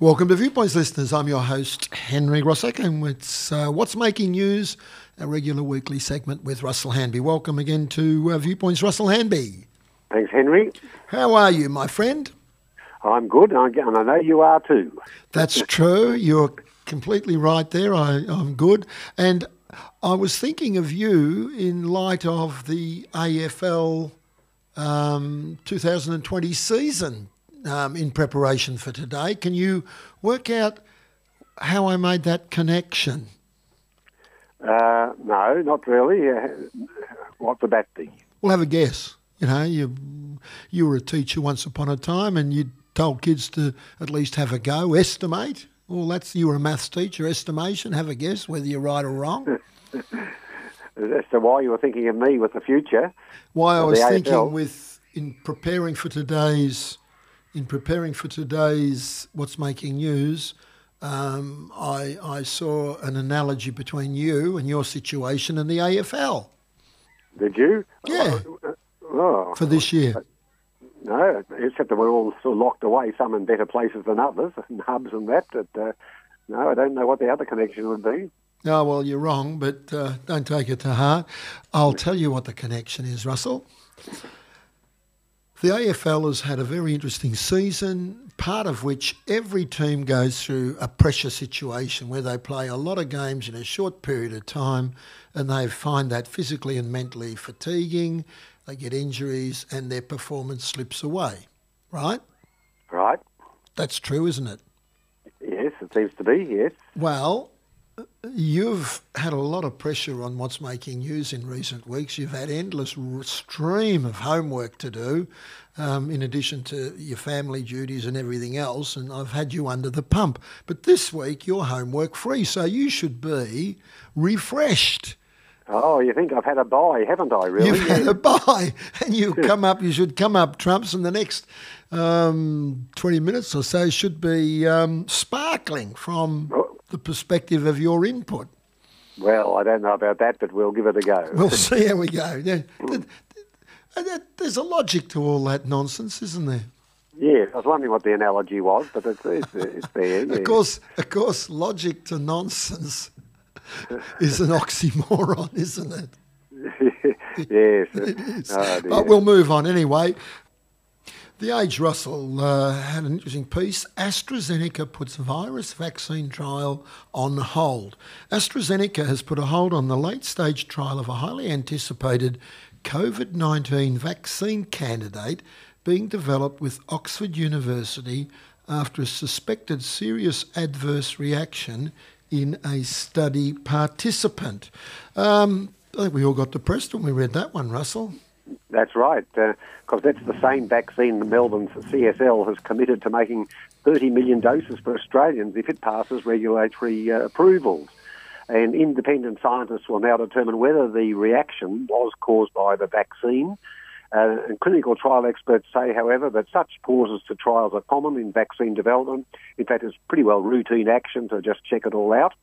Welcome to Viewpoints, listeners. I'm your host, Henry Grossek, and it's uh, What's Making News, a regular weekly segment with Russell Hanby. Welcome again to uh, Viewpoints, Russell Hanby. Thanks, Henry. How are you, my friend? I'm good, and I know you are too. That's true. You're completely right there. I, I'm good. And I was thinking of you in light of the AFL um, 2020 season um, in preparation for today. Can you work out how I made that connection? Uh, no, not really. Uh, what would that be? Well, have a guess. You know, you you were a teacher once upon a time, and you told kids to at least have a go, estimate. Well, that's you were a maths teacher. Estimation. Have a guess whether you're right or wrong. As to why you were thinking of me with the future. Why I was thinking with in preparing for today's in preparing for today's What's Making News, um, I, I saw an analogy between you and your situation and the AFL. Did you? Yeah. Oh, oh. For this year. No, except that we're all sort locked away, some in better places than others, and hubs and that. But uh, no, I don't know what the other connection would be. Oh, well, you're wrong, but uh, don't take it to heart. I'll tell you what the connection is, Russell. The AFL has had a very interesting season, part of which every team goes through a pressure situation where they play a lot of games in a short period of time and they find that physically and mentally fatiguing. They get injuries and their performance slips away, right? Right. That's true, isn't it? Yes, it seems to be, yes. Well, You've had a lot of pressure on what's making news in recent weeks. You've had endless stream of homework to do, um, in addition to your family duties and everything else. And I've had you under the pump. But this week you're homework free, so you should be refreshed. Oh, you think I've had a buy, haven't I? Really? You've had a buy, and you come up. You should come up trumps, and the next um, twenty minutes or so should be um, sparkling from oh the perspective of your input. Well, I don't know about that, but we'll give it a go. We'll see how we go. There's a logic to all that nonsense, isn't there? Yeah, I was wondering what the analogy was, but it's, it's, it's there. of course, of course, logic to nonsense is an oxymoron, isn't it? yes. It is. Oh, but we'll move on anyway. The Age Russell uh, had an interesting piece. AstraZeneca puts virus vaccine trial on hold. AstraZeneca has put a hold on the late stage trial of a highly anticipated COVID 19 vaccine candidate being developed with Oxford University after a suspected serious adverse reaction in a study participant. Um, I think we all got depressed when we read that one, Russell. That's right, because uh, that's the same vaccine the Melbourne's CSL has committed to making 30 million doses for Australians if it passes regulatory uh, approvals. And independent scientists will now determine whether the reaction was caused by the vaccine. Uh, and clinical trial experts say, however, that such pauses to trials are common in vaccine development. In fact, it's pretty well routine action to just check it all out.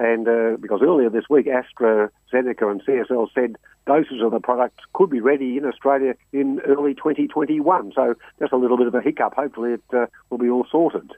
And uh, because earlier this week, AstraZeneca and CSL said doses of the product could be ready in Australia in early 2021. So just a little bit of a hiccup. Hopefully it uh, will be all sorted.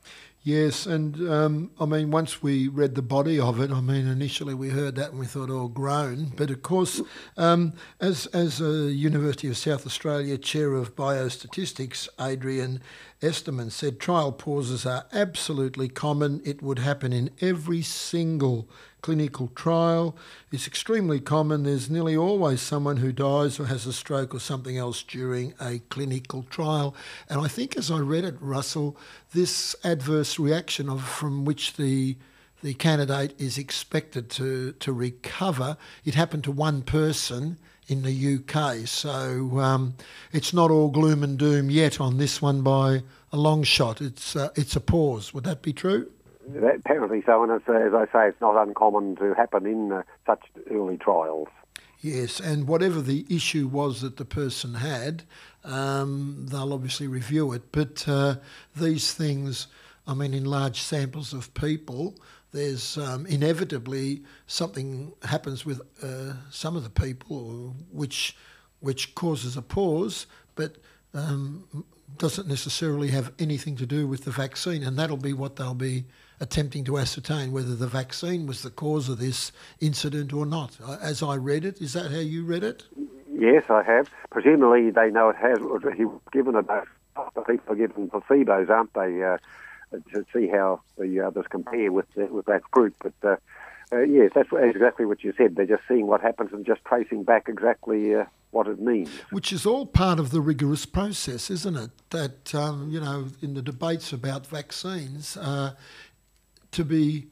Yes, and um, I mean, once we read the body of it, I mean, initially we heard that and we thought, oh, groan. But of course, um, as, as a University of South Australia chair of biostatistics, Adrian Esterman said, trial pauses are absolutely common. It would happen in every single clinical trial. It's extremely common. There's nearly always someone who dies or has a stroke or something else during a clinical trial. And I think as I read it, Russell, this adverse reaction of, from which the the candidate is expected to, to recover. It happened to one person in the UK, so um, it's not all gloom and doom yet on this one by a long shot. It's uh, it's a pause. Would that be true? Apparently so, and as I say, it's not uncommon to happen in uh, such early trials. Yes, and whatever the issue was that the person had, um, they'll obviously review it. But uh, these things, I mean, in large samples of people, there's um, inevitably something happens with uh, some of the people which which causes a pause. But um, doesn't necessarily have anything to do with the vaccine, and that'll be what they'll be attempting to ascertain whether the vaccine was the cause of this incident or not. As I read it, is that how you read it? Yes, I have. Presumably, they know it has. He was given a dose. People are given placebos, aren't they, uh, to see how the others compare with the, with that group? But uh, uh, yes, that's exactly what you said. They're just seeing what happens and just tracing back exactly uh, what it means. Which is all part of the rigorous process, isn't it? That, um, you know, in the debates about vaccines, uh, to be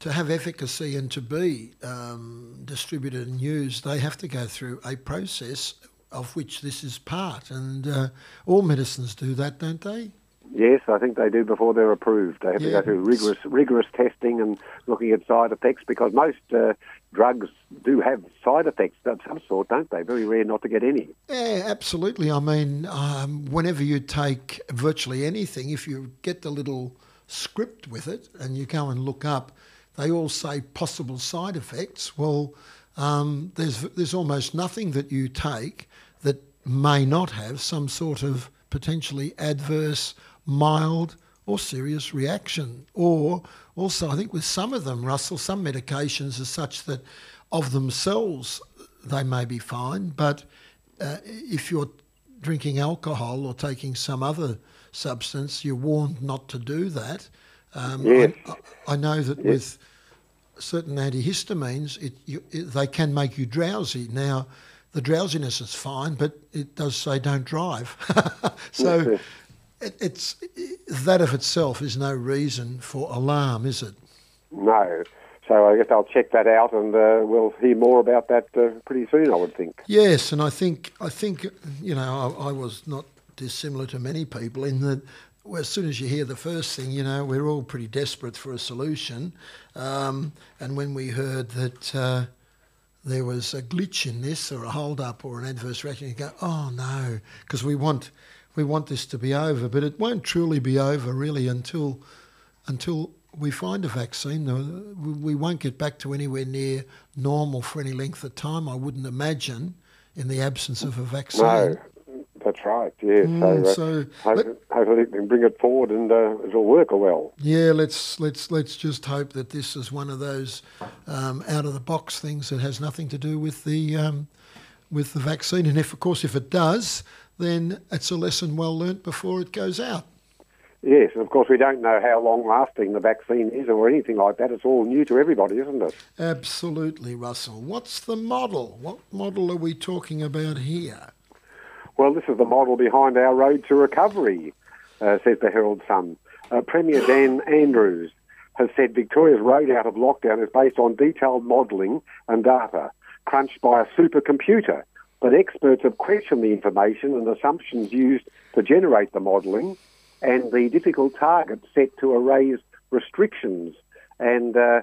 to have efficacy and to be um, distributed and used, they have to go through a process of which this is part. And uh, all medicines do that, don't they? Yes, I think they do before they're approved. They have yeah. to go through rigorous rigorous testing and looking at side effects because most uh, drugs do have side effects of some sort, don't they? Very rare not to get any. Yeah, absolutely. I mean, um, whenever you take virtually anything, if you get the little script with it and you go and look up, they all say possible side effects. Well, um, there's there's almost nothing that you take that may not have some sort of potentially adverse mild or serious reaction. Or also, I think with some of them, Russell, some medications are such that of themselves they may be fine, but uh, if you're drinking alcohol or taking some other substance, you're warned not to do that. Um, yes. I, I, know that yes. with certain antihistamines, it, you, it, they can make you drowsy. Now, the drowsiness is fine, but it does say don't drive. so it, it's that of itself is no reason for alarm, is it? No. So I guess I'll check that out, and uh, we'll hear more about that uh, pretty soon. I would think. Yes, and I think I think you know I, I was not dissimilar to many people in that well, as soon as you hear the first thing, you know, we're all pretty desperate for a solution. Um, and when we heard that uh, there was a glitch in this or a hold up or an adverse reaction, you go, oh no, because we want we want this to be over, but it won't truly be over really until until we find a vaccine. We won't get back to anywhere near normal for any length of time. I wouldn't imagine in the absence of a vaccine. No, that's right. Yeah. Mm, so, uh, so hopefully, hopefully we can bring it forward and uh, it'll work well. Yeah. Let's let's let's just hope that this is one of those um, out of the box things that has nothing to do with the um, with the vaccine. And if, of course, if it does, then it's a lesson well learnt before it goes out. Yes, and of course we don't know how long lasting the vaccine is or anything like that. It's all new to everybody, isn't it? Absolutely, Russell. What's the model? What model are we talking about here? Well, this is the model behind our road to recovery, uh, says the Herald Sun. Uh, Premier Dan Andrews has said Victoria's road out of lockdown is based on detailed modelling and data crunched by a supercomputer but experts have questioned the information and assumptions used to generate the modelling and the difficult targets set to erase restrictions. And uh,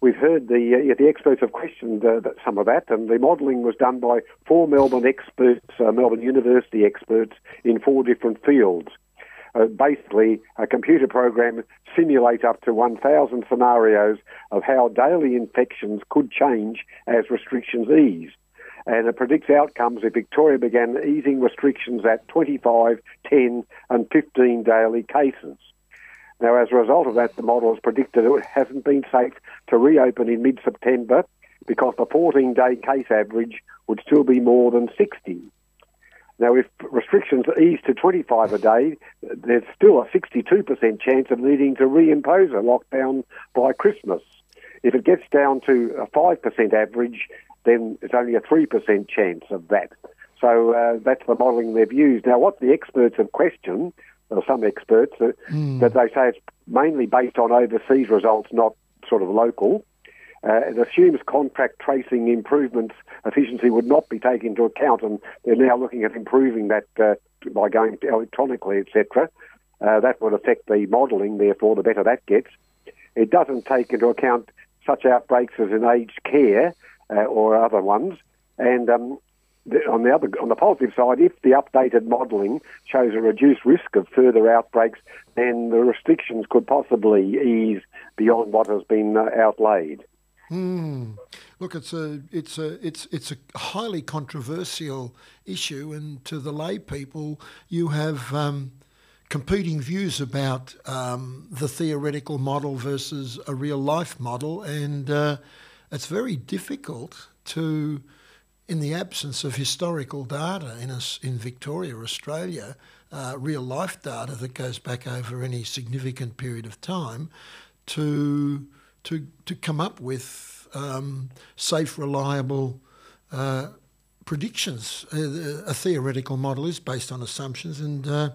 we've heard the uh, the experts have questioned uh, some of that, and the modelling was done by four Melbourne experts, uh, Melbourne University experts in four different fields. Uh, basically, a computer program simulates up to 1,000 scenarios of how daily infections could change as restrictions ease and it predicts outcomes if Victoria began easing restrictions at 25, 10, and 15 daily cases. Now, as a result of that, the model has predicted it hasn't been safe to reopen in mid September because the 14 day case average would still be more than 60. Now, if restrictions ease to 25 a day, there's still a 62% chance of needing to reimpose a lockdown by Christmas. If it gets down to a 5% average, then it's only a 3% chance of that. So uh, that's the modelling they've used. Now, what the experts have questioned, or some experts, mm. that they say it's mainly based on overseas results, not sort of local. Uh, it assumes contract tracing improvements efficiency would not be taken into account, and they're now looking at improving that uh, by going electronically, etc. Uh, that would affect the modelling, therefore, the better that gets. It doesn't take into account such outbreaks as in aged care, uh, or other ones. And um, on the other, on the positive side, if the updated modelling shows a reduced risk of further outbreaks, then the restrictions could possibly ease beyond what has been uh, outlaid. Hmm. Look, it's a it's a it's it's a highly controversial issue, and to the lay people, you have um, competing views about um, the theoretical model versus a real life model, and uh, it's very difficult to, in the absence of historical data in us in Victoria, Australia, uh, real life data that goes back over any significant period of time, to to to come up with um, safe, reliable uh, predictions. Uh, a theoretical model is based on assumptions, and uh,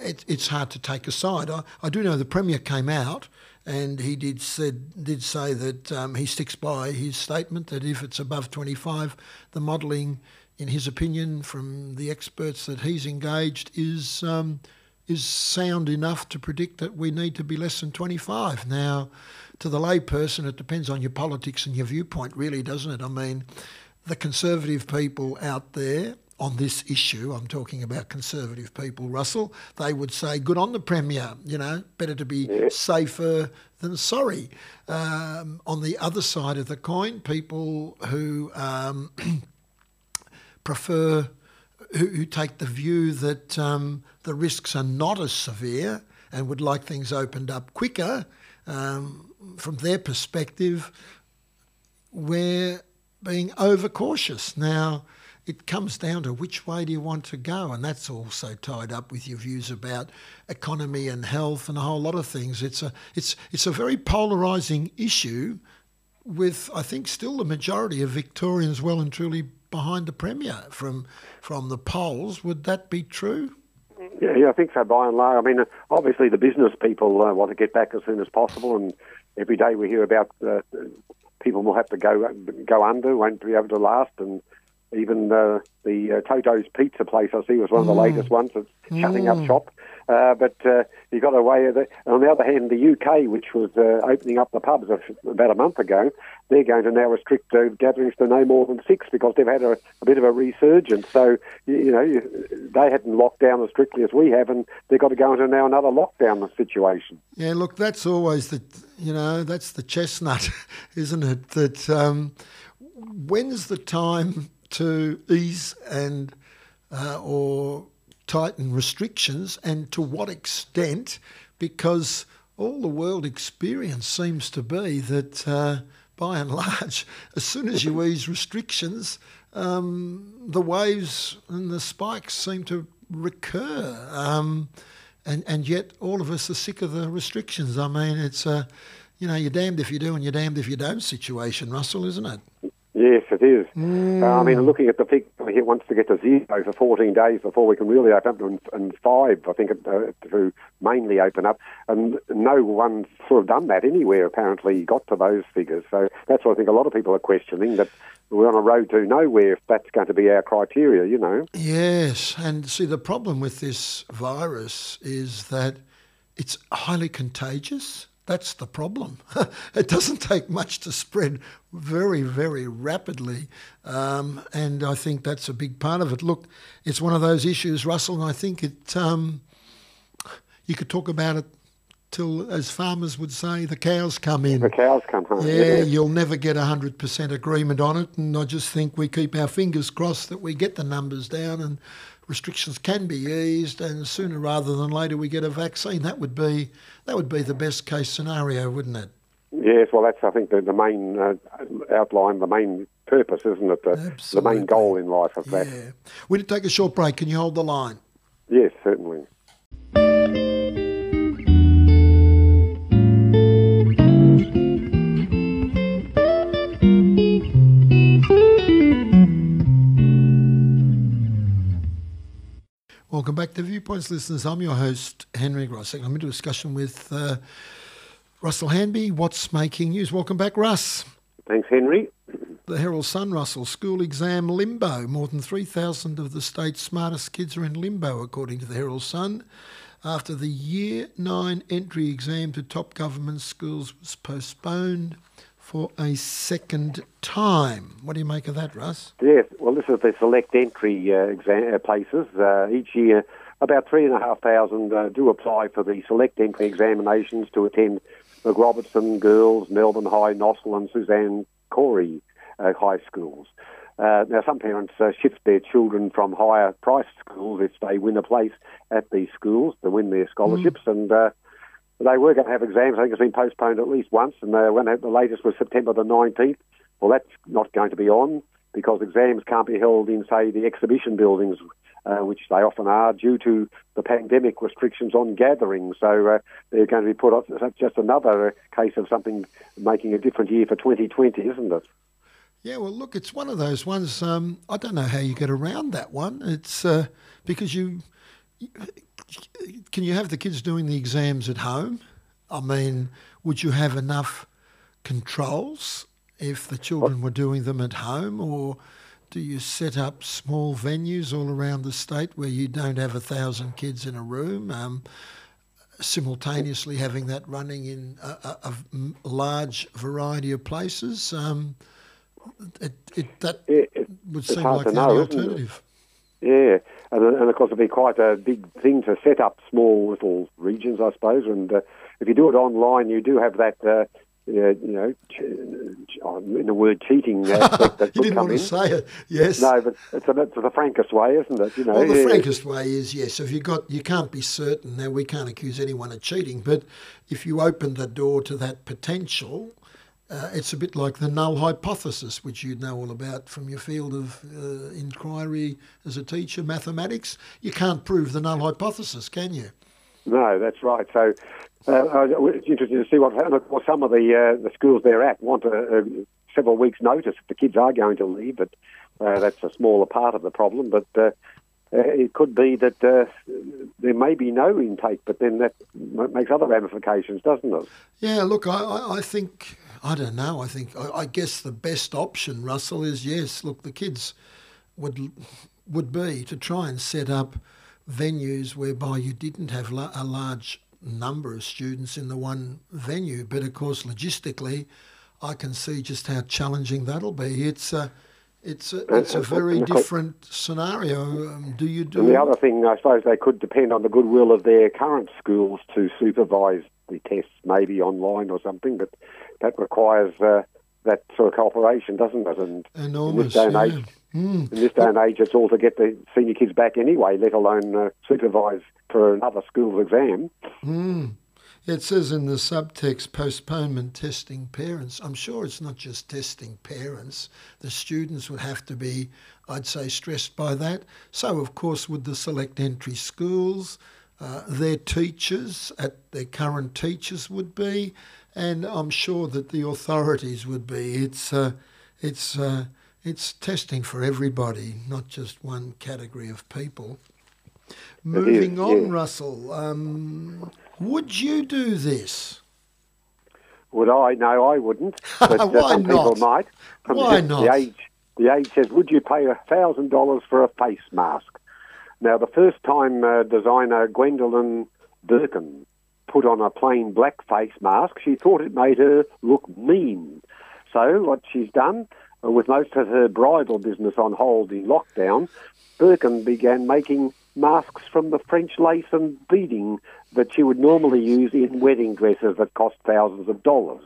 it, it's hard to take aside. I, I, do know the premier came out. And he did said did say that um, he sticks by his statement that if it's above 25, the modelling, in his opinion, from the experts that he's engaged, is um, is sound enough to predict that we need to be less than 25. Now, to the layperson, it depends on your politics and your viewpoint, really, doesn't it? I mean, the conservative people out there on this issue, I'm talking about conservative people, Russell, they would say, good on the Premier, you know, better to be yeah. safer than sorry. Um, on the other side of the coin, people who um, prefer, who, who, take the view that um, the risks are not as severe and would like things opened up quicker, um, from their perspective, we're being overcautious. Now, it comes down to which way do you want to go, and that's also tied up with your views about economy and health and a whole lot of things. It's a it's it's a very polarising issue, with I think still the majority of Victorians well and truly behind the premier from from the polls. Would that be true? Yeah, yeah, I think so. By and large, I mean, obviously the business people uh, want to get back as soon as possible, and every day we hear about uh, people will have to go go under, won't be able to last, and even uh, the uh, Toto's Pizza place I see was one of the mm. latest ones that's shutting mm. up shop. Uh, but uh, you got away with it. On the other hand, the UK, which was uh, opening up the pubs about a month ago, they're going to now restrict uh, gatherings to no more than six because they've had a, a bit of a resurgence. So, you, you, know, they hadn't locked down as strictly as we have, and they've got to go into now another lockdown situation. Yeah, look, that's always the, you know, that's the chestnut, isn't it? That um, when's the time to ease and uh, or tighten restrictions, and to what extent? Because all the world experience seems to be that, uh, by and large, as soon as you ease restrictions, um, the waves and the spikes seem to recur. Um, and, and yet, all of us are sick of the restrictions. I mean, it's a, you know, you're damned if you do and you're damned if you don't situation, Russell, isn't it? Yes, it is. Mm. Uh, I mean, looking at the figure, he wants to get to zero for 14 days before we can really open up, and, and five, I think, uh, to mainly open up. And no one sort of done that anywhere, apparently, got to those figures. So that's what I think a lot of people are questioning, that we're on a road to nowhere if that's going to be our criteria, you know. Yes, and see, the problem with this virus is that it's highly contagious that's the problem. it doesn't take much to spread very, very rapidly. Um, and I think that's a big part of it. Look, it's one of those issues, Russell, and I think it. Um, you could talk about it till, as farmers would say, the cows come in. The cows come home. Yeah, yeah. you'll never get 100% agreement on it. And I just think we keep our fingers crossed that we get the numbers down and restrictions can be eased, and sooner rather than later we get a vaccine. That would be that would be the best case scenario, wouldn't it? Yes, well, that's I think the, the main uh, outline, the main purpose, isn't it? The, the main goal in life of yeah. that. We need to take a short break. Can you hold the line? Yes, certainly. Welcome back to Viewpoints, listeners. I'm your host, Henry Grossek. I'm in a discussion with uh, Russell Hanby. What's making news? Welcome back, Russ. Thanks, Henry. The Herald Sun, Russell, school exam limbo. More than 3,000 of the state's smartest kids are in limbo, according to the Herald Sun, after the Year 9 entry exam to top government schools was postponed for a second time. What do you make of that, Russ? Yes, well, this is the select entry uh, exam uh, places. Uh, each year, about three and a half thousand uh, do apply for the select entry examinations to attend Mac.Robertson Girls, Melbourne High, Nossal, and Suzanne Cory uh, high schools. Uh, now, some parents uh, shift their children from higher priced schools if they win a place at these schools to win their scholarships, mm. and uh, they were going to have exams. I think it's been postponed at least once, and they going have, the latest was September the 19th. Well, that's not going to be on because exams can't be held in, say, the exhibition buildings, uh, which they often are, due to the pandemic restrictions on gatherings. So uh, they're going to be put off. That's just another case of something making a different year for 2020, isn't it? Yeah, well, look, it's one of those ones. Um, I don't know how you get around that one. It's uh, because you can you have the kids doing the exams at home? I mean, would you have enough controls if the children were doing them at home, or do you set up small venues all around the state where you don't have a thousand kids in a room? Um, simultaneously having that running in a, a, a large variety of places. Um, it, it, that it, would seem like the alternative. Yeah, and, and of course it'd be quite a big thing to set up small little regions, I suppose. And uh, if you do it online, you do have that. Uh, you know, in the word cheating aspect that you didn't want to say it, yes. No, but it's, a, it's the frankest way, isn't it? You know, well, the yeah. frankest way is yes. If you got, you can't be certain. Now we can't accuse anyone of cheating, but if you open the door to that potential, uh, it's a bit like the null hypothesis, which you know all about from your field of uh, inquiry as a teacher, mathematics. You can't prove the null hypothesis, can you? No, that's right. So uh, it's interesting to see what some of the uh, the schools they're at want a, a, several weeks' notice if the kids are going to leave, but uh, that's a smaller part of the problem. But uh, it could be that there may be no intake, but then that makes other ramifications, doesn't it? Yeah, look, I, I think I don't know. I think I, I guess the best option, Russell, is yes. Look, the kids would would be to try and set up venues whereby you didn't have la- a large number of students in the one venue. But of course, logistically, I can see just how challenging that'll be. It's a it's a, it's a very different scenario. Um, do you do? And the other thing, I suppose, they could depend on the goodwill of their current schools to supervise the tests, maybe online or something. But that requires uh, that sort of cooperation, doesn't it? And Enormous, in this day and yeah. age, mm. in this day and age, it's all to get the senior kids back anyway, let alone uh, supervise for another school's exam. Mm. It says in the subtext postponement testing parents. I'm sure it's not just testing parents. The students would have to be, I'd say, stressed by that. So, of course, would the select entry schools, uh, their teachers, at their current teachers would be, and I'm sure that the authorities would be. It's uh, it's uh, it's testing for everybody, not just one category of people. Moving on, yeah. Russell, um, would you do this? Would I? No, I wouldn't. But uh, Why some not? people might. Why not? The age, the age says, would you pay a thousand dollars for a face mask? Now, the first time uh, designer Gwendolyn Birkin put on a plain black face mask, she thought it made her look mean. So, what she's done, uh, with most of her bridal business on hold in lockdown, Birkin began making masks from the French lace and beading that she would normally use in wedding dresses that cost thousands of dollars.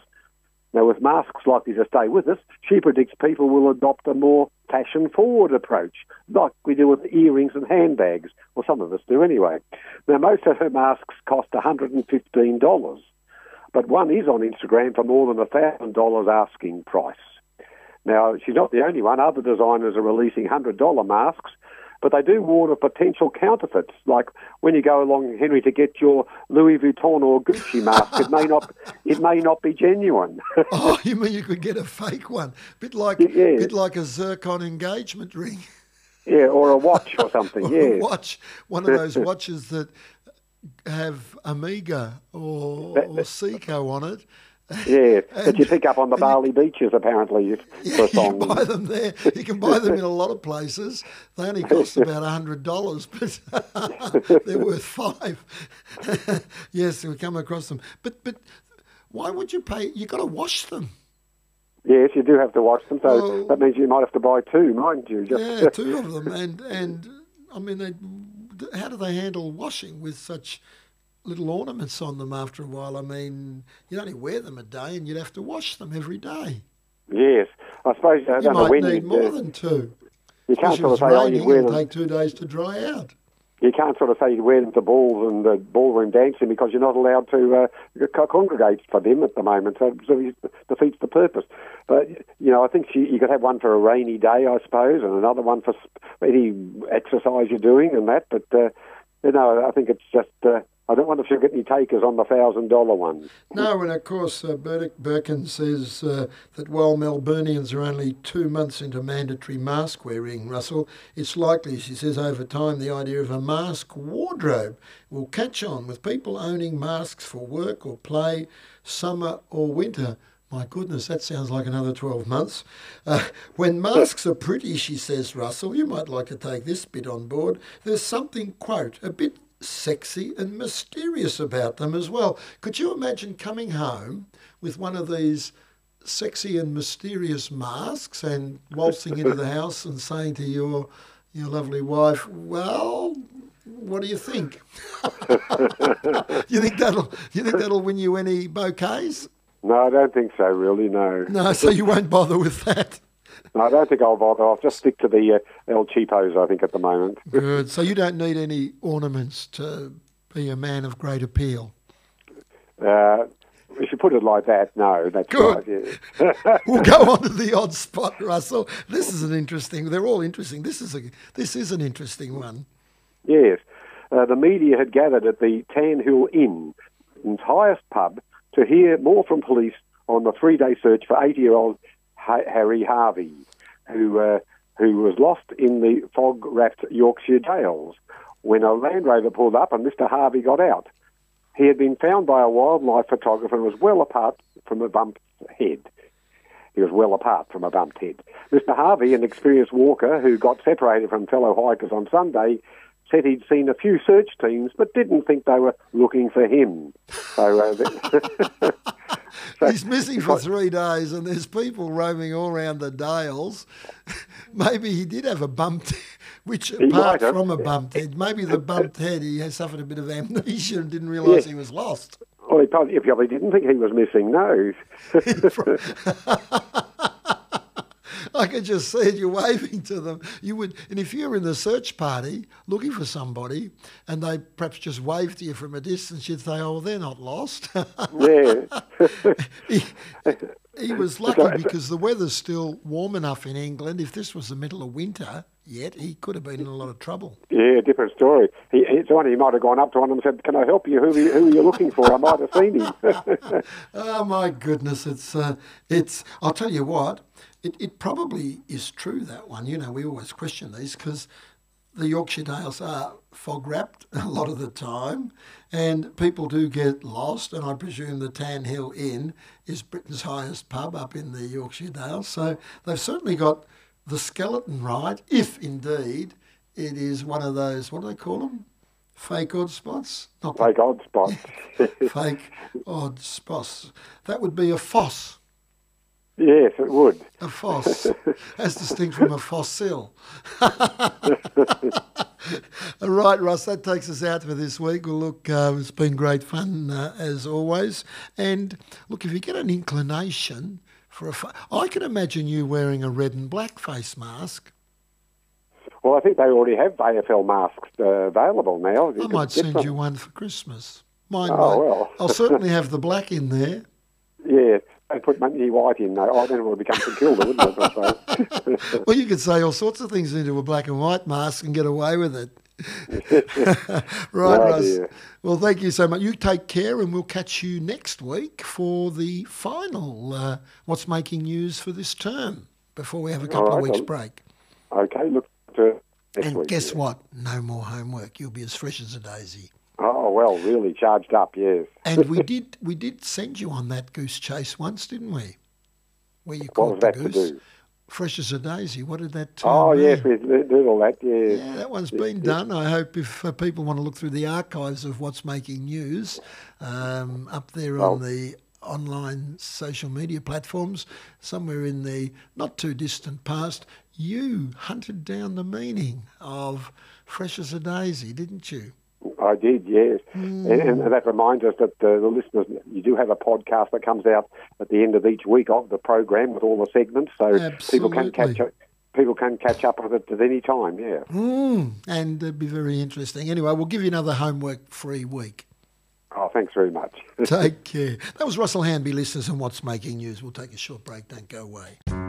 Now, with masks likely to stay with us, she predicts people will adopt a more fashion forward approach, like we do with earrings and handbags, or some of us do anyway. Now, most of her masks cost $115, but one is on Instagram for more than $1,000 asking price. Now, she's not the only one. Other designers are releasing $100 masks but they do warn of potential counterfeits. Like when you go along, Henry, to get your Louis Vuitton or Gucci mask, it may not it may not be genuine. oh, you mean you could get a fake one? Bit like yeah. bit like a zircon engagement ring. Yeah, or a watch or something. or yeah, watch one of those watches that have Omega or, or Seiko on it, yeah, that you pick up on the Bali beaches apparently yeah, You can buy them there. You can buy them in a lot of places. They only cost about hundred dollars, but they're worth five. yes, we come across them. But but why would you pay? You got to wash them. Yes, you do have to wash them. So well, that means you might have to buy two, mind you. Just yeah, two of them, and and I mean, they, how do they handle washing with such little ornaments on them after a while. I mean, you'd only wear them a day and you'd have to wash them every day. Yes, I suppose I You might need more uh, than two. you can't sort of say, oh, you wear them. take two days to dry out. You can't sort of say you wear them to balls and uh, ballroom dancing because you're not allowed to uh, congregate for them at the moment. So it defeats the purpose. But you know, I think you, you could have one for a rainy day, I suppose, and another one for any exercise you're doing and that. But uh, you know, I think it's just. I don't wonder if you'll get any takers on the thousand dollar ones. No, and of course, uh, Burdick Birkin says uh, that while Melburnians are only two months into mandatory mask wearing, Russell, it's likely, she says, over time the idea of a mask wardrobe will catch on with people owning masks for work or play, summer or winter. My goodness, that sounds like another 12 months. Uh, when masks are pretty, she says, Russell, you might like to take this bit on board. There's something, quote, a bit sexy and mysterious about them as well. Could you imagine coming home with one of these sexy and mysterious masks and waltzing into the house and saying to your your lovely wife, "Well, what do you think? you think that'll you think that'll win you any bouquets? No, I don't think so. Really, no. No, so you won't bother with that. No, I don't think I'll bother. I'll just stick to the uh, El Cheapos. I think at the moment. Good. So you don't need any ornaments to be a man of great appeal. Uh, if you put it like that, no, that's Good. right. Yeah. We'll go on to the odd spot, Russell. This is an interesting. They're all interesting. This is a this is an interesting one. Yes. Uh, the media had gathered at the Tan Hill Inn, its highest pub, to hear more from police on the three-day search for 80-year-old ha- Harry Harvey, who uh, who was lost in the fog-wrapped Yorkshire Dales when a Land Rover pulled up and Mr. Harvey got out. He had been found by a wildlife photographer and was well apart from a bumped head. He was well apart from a bumped head. Mr. Harvey, an experienced walker who got separated from fellow hikers on Sunday, said he'd seen a few search teams but didn't think they were looking for him. So, uh, th- He's missing for three days, and there's people roaming all around the Dales. maybe he did have a bumped, which apart from a bumped head, maybe the bumped head he has suffered a bit of amnesia and didn't realise he was lost. well, he probably, he probably didn't think he was missing, no. I could just see it. You're waving to them. You would, and if you're in the search party looking for somebody, and they perhaps just wave to you from a distance, you'd say, "Oh, well, they're not lost." yeah. he, he was lucky because the weather's still warm enough in England. If this was the middle of winter yet, he could have been in a lot of trouble. Yeah, different story. He, it's one he might have gone up to one of them and said, "Can I help you? Who are you, who are you looking for? I might have seen him." Oh my goodness, it's uh, it's. I'll tell you what, it, it probably is true that one. You know, we always question these because the Yorkshire Dales are fog wrapped a lot of the time, and people do get lost. And I presume the Tan Hill Inn is Britain's highest pub up in the Yorkshire Dales, so they've certainly got the skeleton right, if indeed it is one of those. What do they call them? Fake odd spots? Not the Fake odd spots. fake odd spots. That would be a foss. yes, it would. A foss, as distinct from a fossil. All right, Russ, that takes us out for this week. Well, look, uh, it's been great fun uh, as always. And look, if you get an inclination for a, fa- I can imagine you wearing a red and black face mask. Well, I think they already have AFL masks uh, available now. You I might send some. you one for Christmas. Mine, Oh, might- well. I'll certainly have the black in there. Yeah, don't put Monkey White in though. I don't want to become St Kilda, wouldn't it? Well, you could say all sorts of things into a black and white mask and get away with it. right, Oh, Russ. dear. Well, thank you so much. You take care, and we'll catch you next week for the final uh, What's Making News for this term before we have a couple All of right, weeks' well, break. okay, look to next And week. guess yeah. what? No more homework. You'll be as fresh as a daisy. Oh well, really charged up. Yes. And we did we did send you on that goose chase once, didn't we? Where you What caught the goose. Fresh as a daisy. What did that Oh yes, we did all that. Yes. Yeah, that one's been done. I hope if uh, people want to look through the archives of what's making news um, up there on the online social media platforms, somewhere in the not too distant past, you hunted down the meaning of fresh as a daisy, didn't you? I did, yes. Mm. And, and, that reminds us that uh, the listeners, you do have a podcast that comes out at the end of each week of the program with all the segments, so Absolutely. people can catch up. People can catch up with it at any time, yeah. Mm. And it'd be very interesting. Anyway, we'll give you another homework free week. Oh, thanks very much. take care. That was Russell Hanby, listeners, and What's Making News. We'll take a short break. Don't go away.